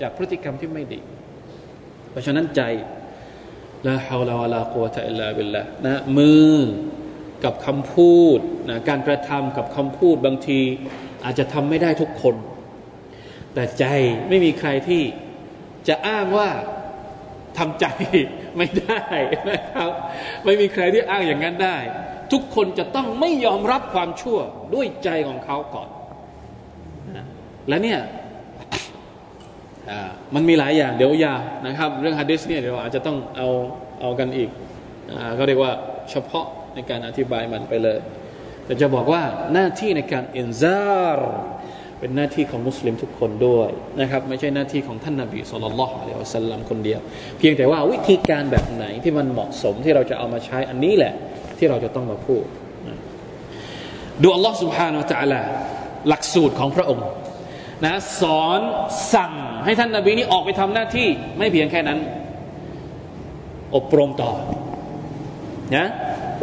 จากพฤติกรรมที่ไม่ดี เพราะฉะนั้นใจ ละฮาวลาวะลากุวะตะอิลลาบิลละนะมือกับคำพูดนะการกระทำกับคำพูดบางที อาจจะทำไม่ได้ทุกคน แต่ใจไม่มีใครที่จะอ้างว่าทำใจไม่ได้นะครับ ไม่มีใครที่อ้างอย่างนั้นได้ ทุกคนจะต้องไม่ยอมรับความชั่วด้วยใจของเขาก่อน และเนี่ย มันมีหลายอย่างเดี๋ยวยาวนะครับ เรื่องฮะดิษเนี่ยเดี๋ยวอาจจะต้องเอาเอากันอีกก็เรียกว่าเฉพาะในการอธิบายมันไปเลย แต่จะบอกว่าหน้าที่ในการอินซาร์เป็นหน้าที่ของมุสลิมทุกคนด้วยนะครับ ไม่ใช่หน้าที่ของท่านนาบีสุลต่านละฮ์อะลัยฮิวสัลลัมคนเดียว เพียงแต่ว่าวิธีการแบบไหนที่มันเหมาะสมที่เราจะเอามาใช้อันนี้แหละ ที่เราจะต้องมาพูดดูอัลลอฮ์ سبحانه และ تعالى หลักสูตรของพระองค์ นะสอนสั่งให้ท่านนาบีนี้ออกไปทำหน้าที่ ไม่เพียงแค่นั้น อบรมต่อนะ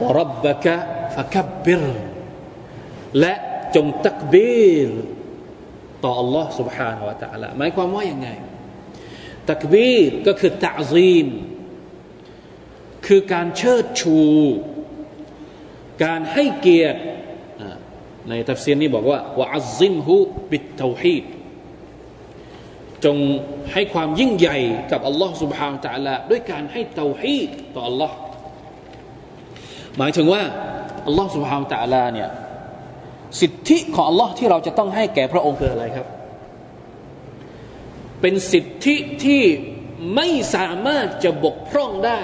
วรับบะกะฟะคับบิรและจงตักบีรต่อ Allah سبحانه และ تعالى หมายความว่ายังไงตักบีรก็คือตะซีมคือการเชิดชู การให้เกียรติ ในทัฟซีนนี้บอกว่าวะอัซซิมฮุบิตเตาฮีดจงให้ความยิ่งใหญ่กับอัลลอฮ์ سبحانه และ تعالى ด้วยการให้เตาฮีดต่อ Allah หมายถึงว่าอัลลอฮ์ سبحانه และ تعالى เนี่ยสิทธิของอัลลอฮ์ที่เราจะต้องให้แก่พระองค์คืออะไรครับ เป็นสิทธิที่ไม่สามารถจะบกพร่องได้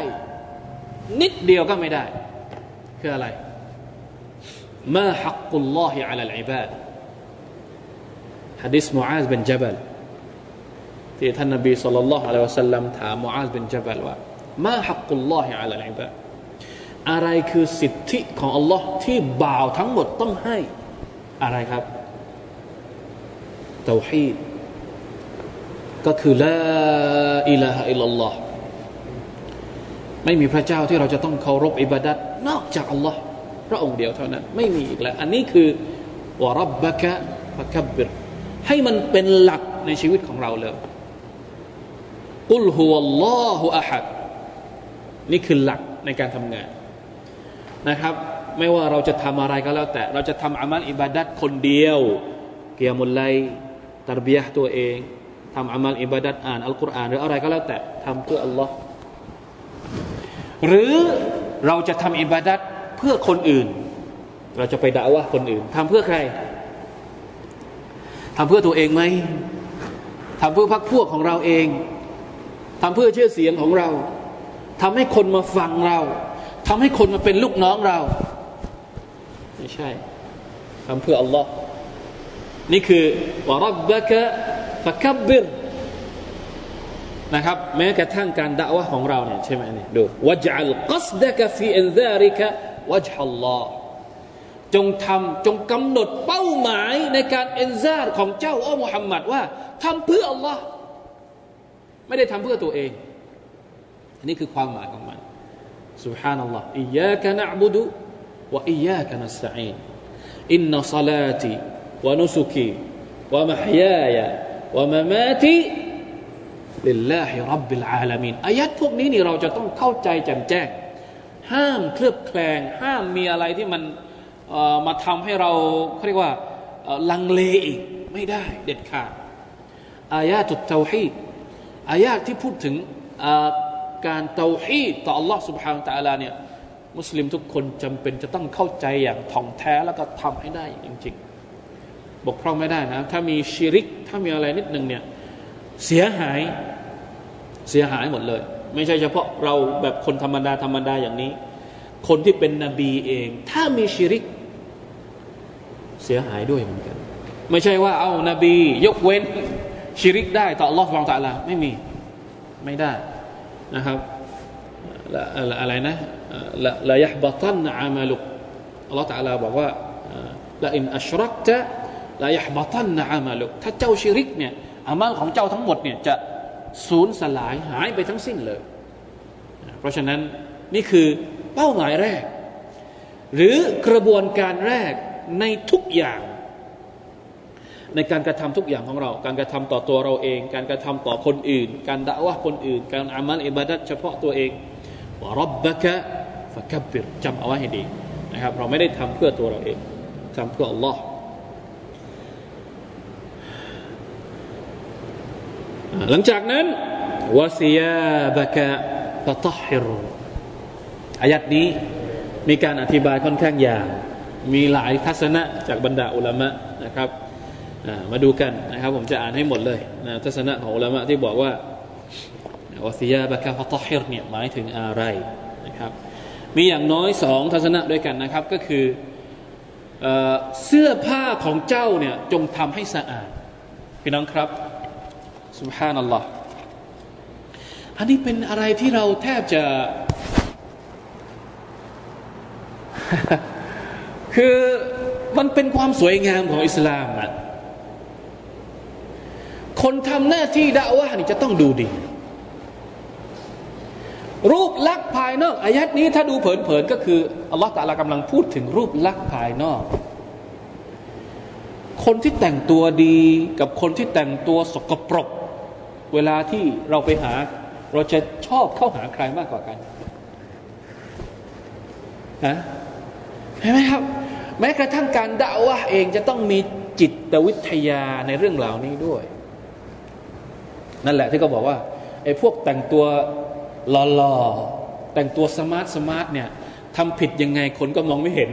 นิดเดียวก็ไม่ได้ คืออะไร มาฮักกุลลอฮิอัลลอิบาดฮะดิษมูอาซบินจับลที่ท่านนบีสุลต่านละฮ์อะลัยวะสัลลัมถามมูอาซบินจับลว่ามาฮักกุลลอฮิอัลลอิบาดอะไรคือสิทธิของอัลลอฮ์ที่บ่าวทั้งหมดต้องให้ อะไรครับเตาฮีดก็คือละอิลาฮะอิลลัลลอฮ์ไม่มีพระเจ้าที่เราจะต้องเคารพอิบาดัตนอกจากอัลลอฮ์ พระองค์เดียวเท่านั้น ไม่มีอีกแล้ว อันนี้คือวรับบะกะฟะคับบิรให้มันเป็นหลักในชีวิตของเราเลยกุลฮุวัลลอฮุอะฮัดนี่คือหลักในการทำงานนะครับ ไม่ว่าเราจะทำอะไรก็แล้วแต่ เราจะทำอามัลอิบาดัตคนเดียว เกียมุลไลตรบียะตัวเองทำอามัลอิบาดัตอ่านอัลกุรอานหรืออะไรก็แล้วแต่ทำเพื่ออัลลอฮ์หรือเราจะทำอิบาดัต เพื่อคนอื่น เราจะไปด่าว่าคนอื่นทำเพื่อใครทำเพื่อตัวเองไหมทำเพื่อพักพวกของเราเองทำเพื่อชื่อเสียงของเราทำให้คนมาฟังเราทำให้คนมาเป็นลูกน้องเรา ไม่ใช่ทำเพื่ออัลลอฮ์นี่คือวรับบะกะฟะคับบิรนะครับแม้กระทั่งการด่าวะของเราเนี่ยใช่ไหมเนี่ยดูวะจัลกัสดะกฟีอินซาริกะ วัจฮัลลอฮ์จงทำจงกำหนดเป้าหมายในการإنذار ของเจ้าอัลมุฮัมมัดว่าทำเพื่ออัลลอฮ์ไม่ได้ทำเพื่อตัวเอง อันนี้คือความหมายของมันสุบฮานัลลอฮ์อิยากะนะบุดุวะอิยากะนัสตะอีนอินนัสลาติวะนุสุกีวะมะฮยายะวะมะมาติลิลลาฮิรับบิลอาลามีนอายัดพวกนี้นี่เราจะต้องเข้าใจแจ่มแจ้ง ห้ามเคลือบแคลงห้ามมีอะไรที่มันมาทำให้เราเขาเรียกว่าลังเลอีกไม่ได้เด็ดขาดอายาตุตเตาฮีดอายาที่พูดถึงการเตาฮีดต่อ Allah سبحانه และ تعالى เนี่ยมุสลิมทุกคนจำเป็นจะต้องเข้าใจอย่างท่องแท้แล้วก็ทำให้ได้จริงๆ บกพร่องไม่ได้นะ ถ้ามีชิริก ถ้ามีอะไรนิดหนึ่งเนี่ยเสียหายเสียหายหมดเลย ไม่ใช่เฉพาะเราแบบคนธรรมดาธรรมดาอย่างนี้ คนที่เป็นนบีเอง ถ้ามีชิริก เสียหายด้วยเหมือนกัน ไม่ใช่ว่าเอานาบี ยกเว้นชิริกได้ต่อ Allah ฟังตะลาไม่มีไม่ได้นะครับอะไรนะละละยะบตันอามาลุกอัลลอฮฺตะลาบอกว่าละอินอัชรักจะละยะบตันอามาลุกถ้าเจ้าชิริกเนี่ยอามัลของเจ้าทั้งหมดเนี่ยจะ สูญสลายหายไปทั้งสิ้นเลย เพราะฉะนั้นนี่คือเป้าหมายแรก หรือกระบวนการแรกในทุกอย่าง ในการกระทำทุกอย่างของเรา การกระทำต่อตัวเราเอง การกระทำต่อคนอื่น การด่าว่าคนอื่น การอามัลอิบาดัตเฉพาะตัวเองวรับบะกะฟะกับบิรจำเอาไว้ให้ดีนะครับ เราไม่ได้ทำเพื่อตัวเราเองทำเพื่ออัลลอฮ์ หลังจากนั้นวาซียาบะกะฟะตฮิรอายัดนี้มีการอธิบายค่อนข้างยาวมีหลายทัศนะจากบรรดาอุลามะนะครับมาดูกันนะครับผมจะอ่านให้หมดเลยนะทัศนะของอุลามะที่บอกว่าวาซียาบะกาฟตอฮิรเนี่ยหมายถึงอะไรนะครับมีอย่างน้อยสองทัศนะด้วยกันนะครับก็คือเสื้อผ้าของเจ้าเนี่ยจงทำให้สะอาดพี่น้องครับ สุบฮานัลลอฮ์อันนี้เป็นอะไรที่เราแทบจะ คือมันเป็นความสวยงามของอิสลามอะคนทำหน้าที่ด่าว่านี่จะต้องดูดี รูปลักษณ์ภายนอกอายัดนี้ถ้าดูเผินๆก็คืออัลลอฮฺตาลากำลังพูดถึงรูปลักษณ์ภายนอก คนที่แต่งตัวดีกับคนที่แต่งตัวสกปรก เวลาที่เราไปหา เราจะชอบเข้าหาใครมากกว่ากันฮะเห็นไหมครับ แม้กระทั่งการด่าว่าเองจะต้องมีจิตวิทยาในเรื่องเหล่านี้ด้วย นั่นแหละที่เขาบอกว่าไอ้พวกแต่งตัวหล่อๆแต่งตัว smart smart เนี่ยทำผิดยังไงคนก็มองไม่เห็น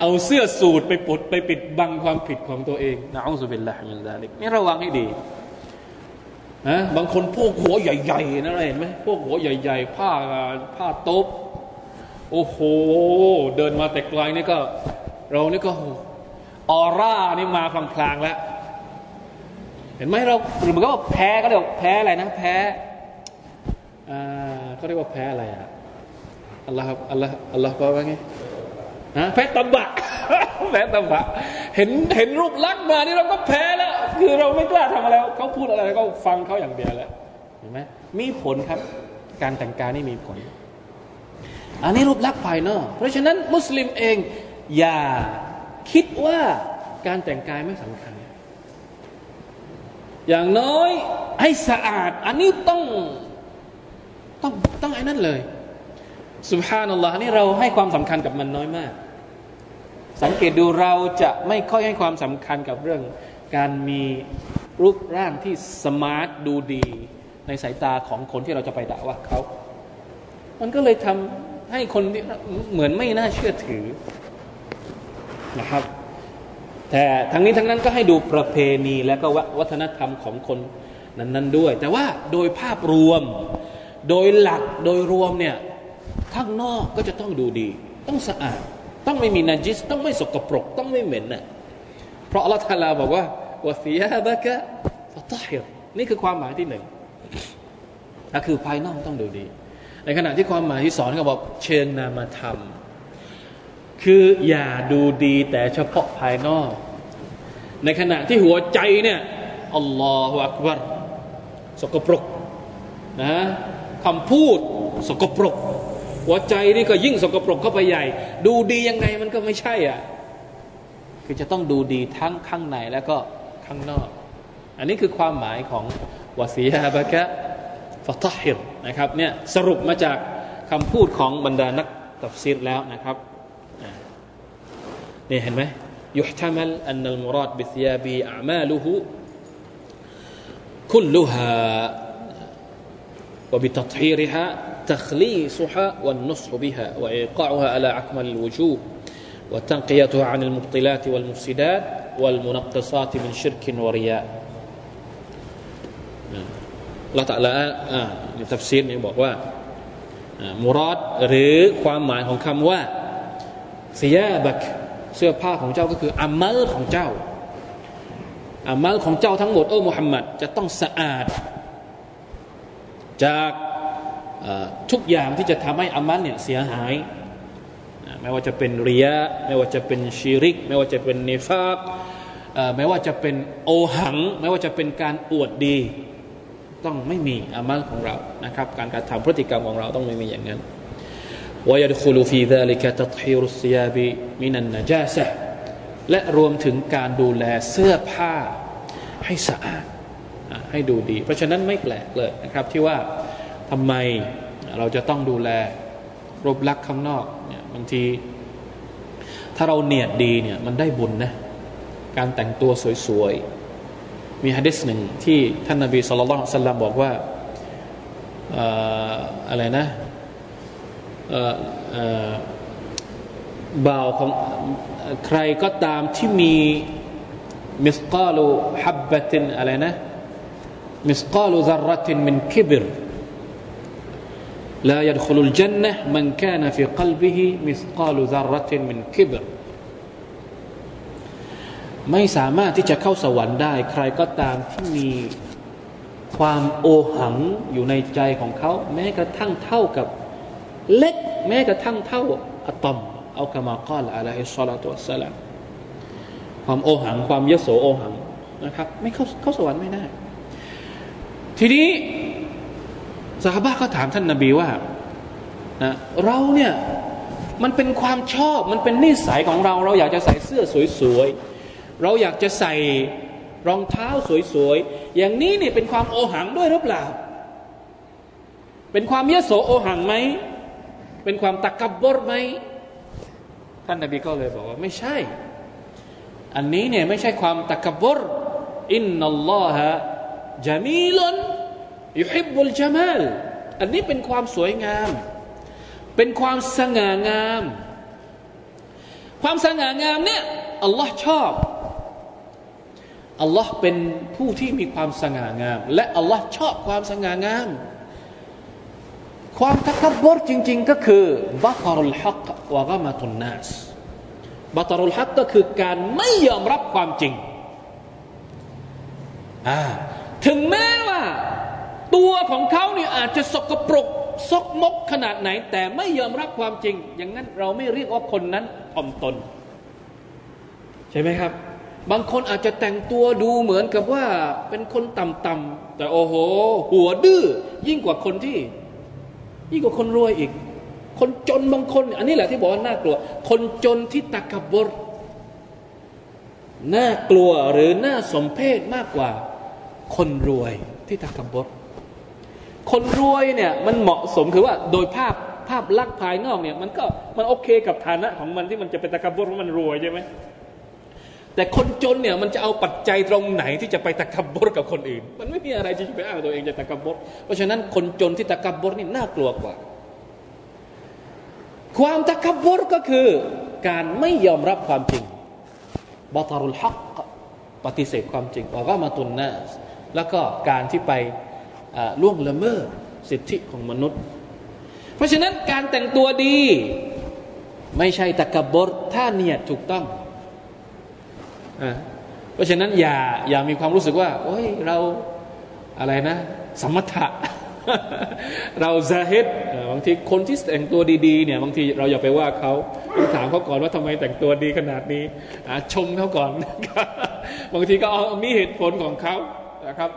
เอาเสื้อสูทไปปิดไปปิดบังความผิดของตัวเองنعوذ بالله من ذلك นี่ระวังให้ดีนะบางคนพวกหัวใหญ่ๆนะเห็นไหมพวกหัวใหญ่ๆผ้าผ้าโต๊ะโอ้โห เดินมาแต่ไกลนี่ก็ เรานี่ก็ออร่านี่มาพลางๆแล้ว เห็นไหมเราหรือมันก็แพ้ก็เรียกแพ้อะไรนะ แพ้อ่าเขาเรียกว่าแพ้อะไรอะอัลลอฮ์อัลลอฮ์อัลลอฮ์บอกว่าไง ฮะแพ้ตบะแพ้ตบะเห็นเห็นรูปลักษณ์มานี่เราก็แพ้แล้ว คือเราไม่กล้าทำอะไรเขาพูดอะไรก็ฟังเขาอย่างเดียวแล้วเห็นไหมมีผลครับ การแต่งกายนี่มีผล อันนี้รูปลักษณ์ภายนอก เพราะฉะนั้นมุสลิมเองอย่าคิดว่าการแต่งกายไม่สำคัญ อย่างน้อยให้สะอาด อันนี้ต้องต้องต้องไอ้นั่นเลยสุภานัลลอฮ์นี่เราให้ความสำคัญกับมันน้อยมาก สังเกตดูเราจะไม่ค่อยให้ความสำคัญกับเรื่อง การมีรูปร่างที่สมาร์ทดูดี ในสายตาของคนที่เราจะไปด่าว่าเขา มันก็เลยทำให้คนเหมือนไม่น่าเชื่อถือนะครับ แต่ทั้งนี้ทั้งนั้นก็ให้ดูประเพณีและก็วัฒนธรรมของคนนั้นๆด้วย แต่ว่าโดยภาพรวม โดยหลักโดยรวมเนี่ยข้างนอกก็จะต้องดูดี ต้องสะอาด ต้องไม่มีนาจิสต้องไม่สกปรก ต้องไม่เหม็นน่ะเพราะอัลลอฮฺทาลาบอกว่าวะฟิยาบะกะฟะตฮิรนี่คือความหมายที่หนึ่งก็คือภายนอกต้องดูดี ในขณะที่ความหมายที่สอนเขาบอกเชิงนามธรรม คืออย่าดูดีแต่เฉพาะภายนอก ในขณะที่หัวใจเนี่ยอัลลอฮฺอักบารสกปรกนะคำพูดสกปรก หัวใจนี่ก็ยิ่งสกปรกเข้าไปใหญ่ ดูดียังไงมันก็ไม่ใช่อะคือจะต้องดูดีทั้งข้างในแล้วก็ข้างนอก อันนี้คือความหมายของวสีฮาบะกะฟาตฮิรนะครับเนี่ยสรุปมาจากคำพูดของบรรดานักตัฟซีรแล้วนะครับนี่เห็นไหมยุห์ตมัลอันนัลมุรอดบิสยาบีอามาลุฮุคุลลุฮา وبتطهيرها تخليصها والنصح بها وإيقاعها على أكمل الوجوه وتنقيتها عن المبطلات والمفسدات والمنقصات من شرك ورياء เราแต่ละอ่าในทัฟซีรเนี่ยบอกว่ามุรอดหรือความหมายของคำว่าเสียบักเสื้อผ้าของเจ้าก็คืออามัลของเจ้าอามัลของเจ้าทั้งหมดโอ้มุฮัมมัดจะต้องสะอาด จากทุกอย่างที่จะทำให้อามัลเนี่ยเสียหายไม่ว่าจะเป็นเรียไม่ว่าจะเป็นชีริก ไม่ว่าจะเป็นนิฟากไม่ว่าจะเป็นโอหัง ไม่ว่าจะเป็นการอวดดี ต้องไม่มีอามัลของเรานะครับ การการทำพฤติกรรมของเราต้องไม่มีอย่างนั้น ويدخل في ذلك تطهير الثياب من النجاسة และรวมถึงการดูแลเสื้อผ้าให้สะอาด ให้ดูดี เพราะฉะนั้นไม่แปลกเลยนะครับที่ว่าทำไมเราจะต้องดูแลรูปลักษณ์ข้างนอกเนี่ยบางที ถ้าเราเนียดดีเนี่ยมันได้บุญนะการแต่งตัวสวยๆ มีฮะดิษหนึ่งที่ท่านนาบีสุลต่านสัลลัมบอกว่าอะไรนะบ่าวของใครก็ตามที่มีมิสกาลูฮับบะตินอะไรนะ มิสกาลูซารตินมินคิบร لا يدخل الجنة من كان في قلبه مثقال ذرة من كبر ไม่สามารถที่จะเข้าสวรรค์ได้ ใครก็ตามที่มีความโอหังอยู่ในใจของเขา แม้กระทั่งเท่ากับเล็กแม้กระทั่งเท่าอะตอมเอากามากาลอะลัยฮิสซาลาตุวะสลามความโอหังความยโสโอหังนะครับ ไม่เข้าเข้าสวรรค์ไม่ได้ ทีนี้สาบะก็ถามท่านนาบีว่านะเราเนี่ยมันเป็นความชอบมันเป็นนิสัยของเรา เราอยากจะใส่เสื้อสวยๆ เราอยากจะใส่รองเท้าสวยๆ อย่างนี้เนี่ยเป็นความโอหังด้วยหรือเปล่า เป็นความยโสโอหังไหม เป็นความตะกับบรไหม ท่านนบีก็เลยบอกว่าไม่ใช่ อันนี้เนี่ยไม่ใช่ความตะกับบรอินนัลลอฮะ จามีลนยุฮิบุลจามัลอันนี้เป็นความสวยงาม เป็นความสง่างาม ความสง่างามเนี่ยอัลลอฮ์ชอบอัลลอฮ์เป็นผู้ที่มีความสง่างาม และอัลลอฮ์ชอบความสง่างาม ความทักบรจริง ๆ ก็คือบัตรุลฮักวะกามาตุนนัสบัตรุลฮักก็คือการไม่ยอมรับความจริงอ่า ถึงแม้ว่า ตัวของเขาเนี่ยอาจจะสกปรกซกมกขนาดไหน แต่ไม่ยอมรับความจริง อย่างนั้นเราไม่เรียกว่าคนนั้นถ่อมตน ใช่ไหมครับ บางคนอาจจะแต่งตัวดูเหมือนกับว่าเป็นคนต่ำๆแต่โอ้โห หัวดื้อยิ่งกว่าคนที่ ยิ่งกว่าคนรวยอีก คนจนบางคน อันนี้แหละที่บอกว่าน่ากลัว คนจนที่ตักกบรน่ากลัวหรือน่าสมเพชมากกว่า คนรวยที่ตักกบรคนรวยเนี่ยมันเหมาะสมคือว่าโดยภาพภาพลักษณ์ภายนอกเนี่ยมันก็มันโอเคกับฐานะของมันที่มันจะเป็นตะกบรเพราะมันรวยใช่ไหมแต่คนจนเนี่ยมันจะเอาปัจจัยตรงไหนที่จะไปตะกบรกับคนอื่น มันไม่มีอะไรที่จะไปอ้างตัวเองจะตะกบรเพราะฉะนั้นคนจนที่ตะกบรนี่น่ากลัวกว่า ความตะกบรก็คือการไม่ยอมรับความจริงบาตารุลฮักปฏิเสธความจริงว่าก็มาตุนนะ แล้วก็การที่ไปล่วงละเมิดสิทธิของมนุษย์ เพราะฉะนั้นการแต่งตัวดี ไม่ใช่ตะกบรถ้าเนียดถูกต้องเพราะฉะนั้นอย่าอย่ามีความรู้สึกว่า โอ้ยเราอะไรนะ สมถะเราซาฮิดบางทีคนที่แต่งตัวดีๆเนี่ยบางทีเราอย่าไปว่าเขาต้องถามเขาก่อนว่าทำไมแต่งตัวดีขนาดนี้ชมเขาก่อน บางทีก็เอามีเหตุผลของเขา นะครับ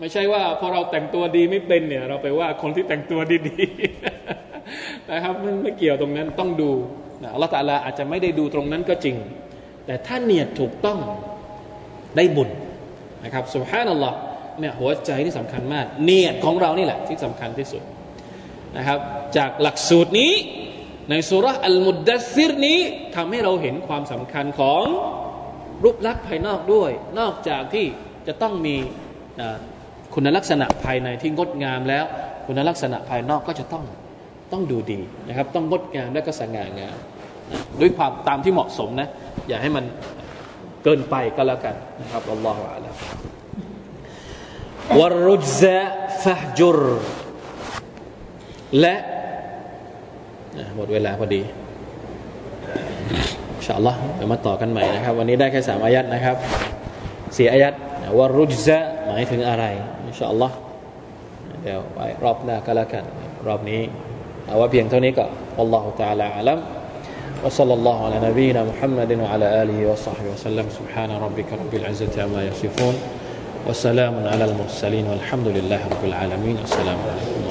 ไม่ใช่ว่าพอเราแต่งตัวดีไม่เป็นเนี่ย เราไปว่าคนที่แต่งตัวดีๆนะครับมันไม่เกี่ยวตรงนั้นต้องดูอัลลอฮฺตาลาอาจจะไม่ได้ดูตรงนั้นก็จริง แต่ถ้าเนียดถูกต้องได้บุญนะครับสุบฮานัลลอฮ์เนี่ยหัวใจที่สำคัญมาก เนียดของเรานี่แหละที่สำคัญที่สุดนะครับ จากหลักสูตรนี้ในสุรอัลมุดดัสซิรนี้ทำให้เราเห็นความสำคัญของรูปลักษณ์ภายนอกด้วย นอกจากที่ จะต้องมีคุณลักษณะภายในที่งดงามแล้ว คุณลักษณะภายนอกก็จะต้องต้องดูดีนะครับ ต้องงดงามและก็สง่างามด้วยความตามที่เหมาะสมนะ อย่าให้มันเกินไปก็แล้วกันนะครับอัลลอฮฺอัลลอฮฺวรุจซะฟะจุรและหมดเวลาพอดีอินชาอัลลอฮ์เดี๋ยวมาต่อกันใหม่นะครับ วันนี้ได้แค่สามอายัดนะครับ สี่อายัดวรุจซะหมายถึงอะไรอินชาอัลลอฮ์เดี๋ยวไปรอบหน้าก็แล้วกัน รอบนี้เอาว่าเพียงเท่านี้ก็อัลลอฮฺ تعالى อาลัม وصلى الله على نبينا محمد وعلى آله وصحبه وسلم سبحان ربك رب العزة عما يصفون وسلام على المرسلين والحمد لله رب العالمين والسلام عليكم ورحمة الله